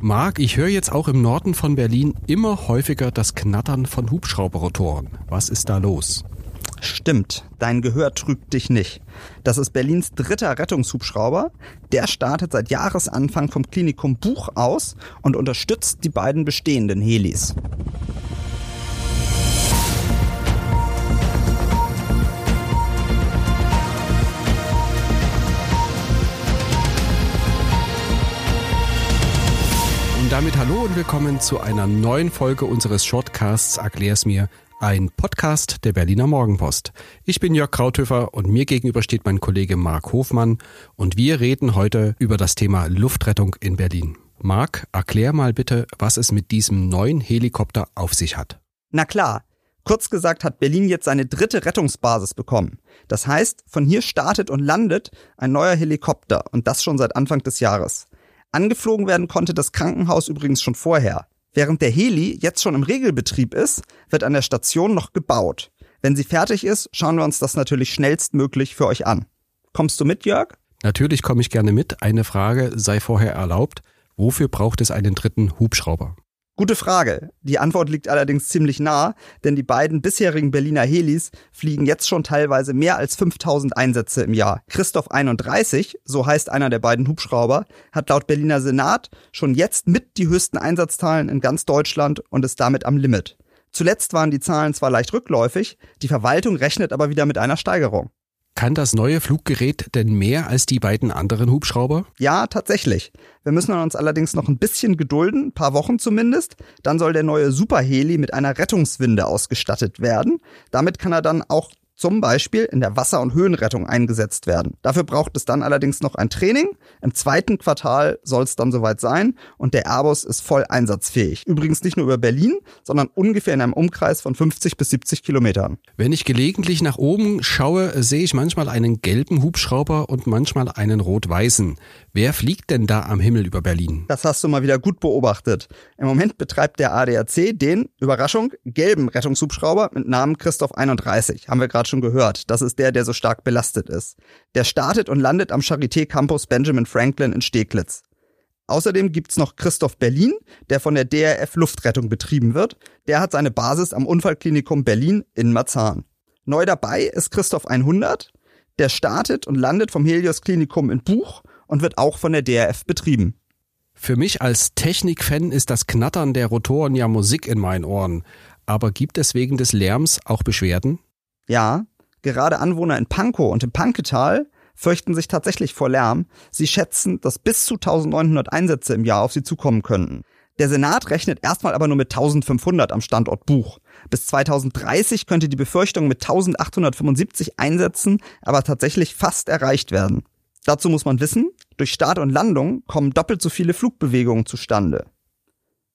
Marc, ich höre jetzt auch im Norden von Berlin immer häufiger das Knattern von Hubschrauberrotoren. Was ist da los? Stimmt, dein Gehör trügt dich nicht. Das ist Berlins dritter Rettungshubschrauber. Der startet seit Jahresanfang vom Klinikum Buch aus und unterstützt die beiden bestehenden Helis. Damit hallo und willkommen zu einer neuen Folge unseres Shortcasts Erklär's mir, ein Podcast der Berliner Morgenpost. Ich bin Jörg Krauthöfer und mir gegenüber steht mein Kollege Marc Hofmann und wir reden heute über das Thema Luftrettung in Berlin. Marc, erklär mal bitte, was es mit diesem neuen Helikopter auf sich hat. Na klar, Kurz gesagt hat Berlin jetzt seine dritte Rettungsbasis bekommen. Das heißt, von hier startet und landet ein neuer Helikopter und das schon seit Anfang des Jahres. Angeflogen werden konnte das Krankenhaus übrigens schon vorher. Während der Heli jetzt schon im Regelbetrieb ist, wird an der Station noch gebaut. Wenn sie fertig ist, schauen wir uns das natürlich schnellstmöglich für euch an. Kommst du mit, Jörg? Natürlich komme ich gerne mit. Eine Frage sei vorher erlaubt. Wofür braucht es einen dritten Hubschrauber? Gute Frage. Die Antwort liegt allerdings ziemlich nah, denn die beiden bisherigen Berliner Helis fliegen jetzt schon teilweise mehr als 5000 Einsätze im Jahr. Christoph 31, so heißt einer der beiden Hubschrauber, hat laut Berliner Senat schon jetzt mit die höchsten Einsatzzahlen in ganz Deutschland und ist damit am Limit. Zuletzt waren die Zahlen zwar leicht rückläufig, die Verwaltung rechnet aber wieder mit einer Steigerung. Kann das neue Fluggerät denn mehr als die beiden anderen Hubschrauber? Ja, tatsächlich. Wir müssen uns allerdings noch ein bisschen gedulden, ein paar Wochen zumindest. Dann soll der neue Superheli mit einer Rettungswinde ausgestattet werden. Damit kann er dann auch zum Beispiel in der Wasser- und Höhenrettung eingesetzt werden. Dafür braucht es dann allerdings noch ein Training. Im zweiten Quartal soll es dann soweit sein und der Airbus ist voll einsatzfähig. Übrigens nicht nur über Berlin, sondern ungefähr in einem Umkreis von 50 bis 70 Kilometern. Wenn ich gelegentlich nach oben schaue, sehe ich manchmal einen gelben Hubschrauber und manchmal einen rot-weißen. Wer fliegt denn da am Himmel über Berlin? Das hast du mal wieder gut beobachtet. Im Moment betreibt der ADAC den, Überraschung, gelben Rettungshubschrauber mit Namen Christoph 31. Haben wir gerade schon gehört. Das ist der, der so stark belastet ist. Der startet und landet am Charité Campus Benjamin Franklin in Steglitz. Außerdem gibt's noch Christoph Berlin, der von der DRF Luftrettung betrieben wird. Der hat seine Basis am Unfallklinikum Berlin in Marzahn. Neu dabei ist Christoph 100. Der startet und landet vom Helios Klinikum in Buch und wird auch von der DRF betrieben. Für mich als Technikfan ist das Knattern der Rotoren ja Musik in meinen Ohren. Aber gibt es wegen des Lärms auch Beschwerden? Ja, gerade Anwohner in Pankow und im Panketal fürchten sich tatsächlich vor Lärm. Sie schätzen, dass bis zu 1900 Einsätze im Jahr auf sie zukommen könnten. Der Senat rechnet erstmal aber nur mit 1500 am Standort Buch. Bis 2030 könnte die Befürchtung mit 1875 Einsätzen aber tatsächlich fast erreicht werden. Dazu muss man wissen, durch Start und Landung kommen doppelt so viele Flugbewegungen zustande.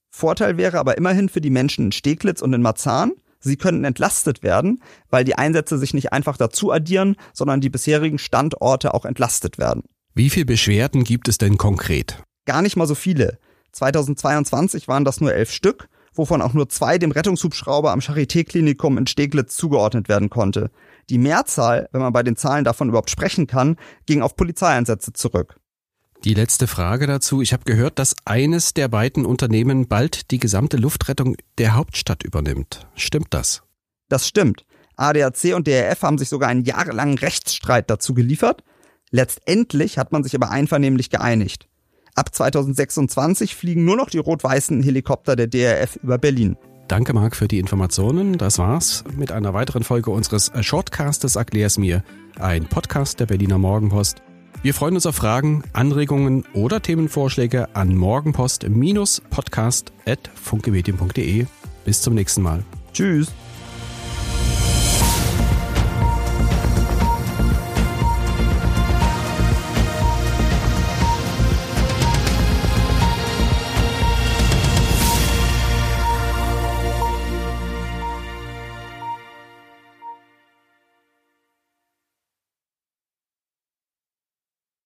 Vorteil wäre aber immerhin für die Menschen in Steglitz und in Marzahn, sie könnten entlastet werden, weil die Einsätze sich nicht einfach dazu addieren, sondern die bisherigen Standorte auch entlastet werden. Wie viele Beschwerden gibt es denn konkret? Gar nicht mal so viele. 2022 waren das nur elf Stück, wovon auch nur zwei dem Rettungshubschrauber am Charité-Klinikum in Steglitz zugeordnet werden konnte. Die Mehrzahl, wenn man bei den Zahlen davon überhaupt sprechen kann, ging auf Polizeieinsätze zurück. Die letzte Frage dazu. Ich habe gehört, dass eines der beiden Unternehmen bald die gesamte Luftrettung der Hauptstadt übernimmt. Stimmt das? Das stimmt. ADAC und DRF haben sich sogar einen jahrelangen Rechtsstreit dazu geliefert. Letztendlich hat man sich aber einvernehmlich geeinigt. Ab 2026 fliegen nur noch die rot-weißen Helikopter der DRF über Berlin. Danke, Marc, für die Informationen. Das war's mit einer weiteren Folge unseres Shortcastes Erklär's mir, ein Podcast der Berliner Morgenpost. Wir freuen uns auf Fragen, Anregungen oder Themenvorschläge an morgenpost-podcast.funkemedien.de. Bis zum nächsten Mal. Tschüss.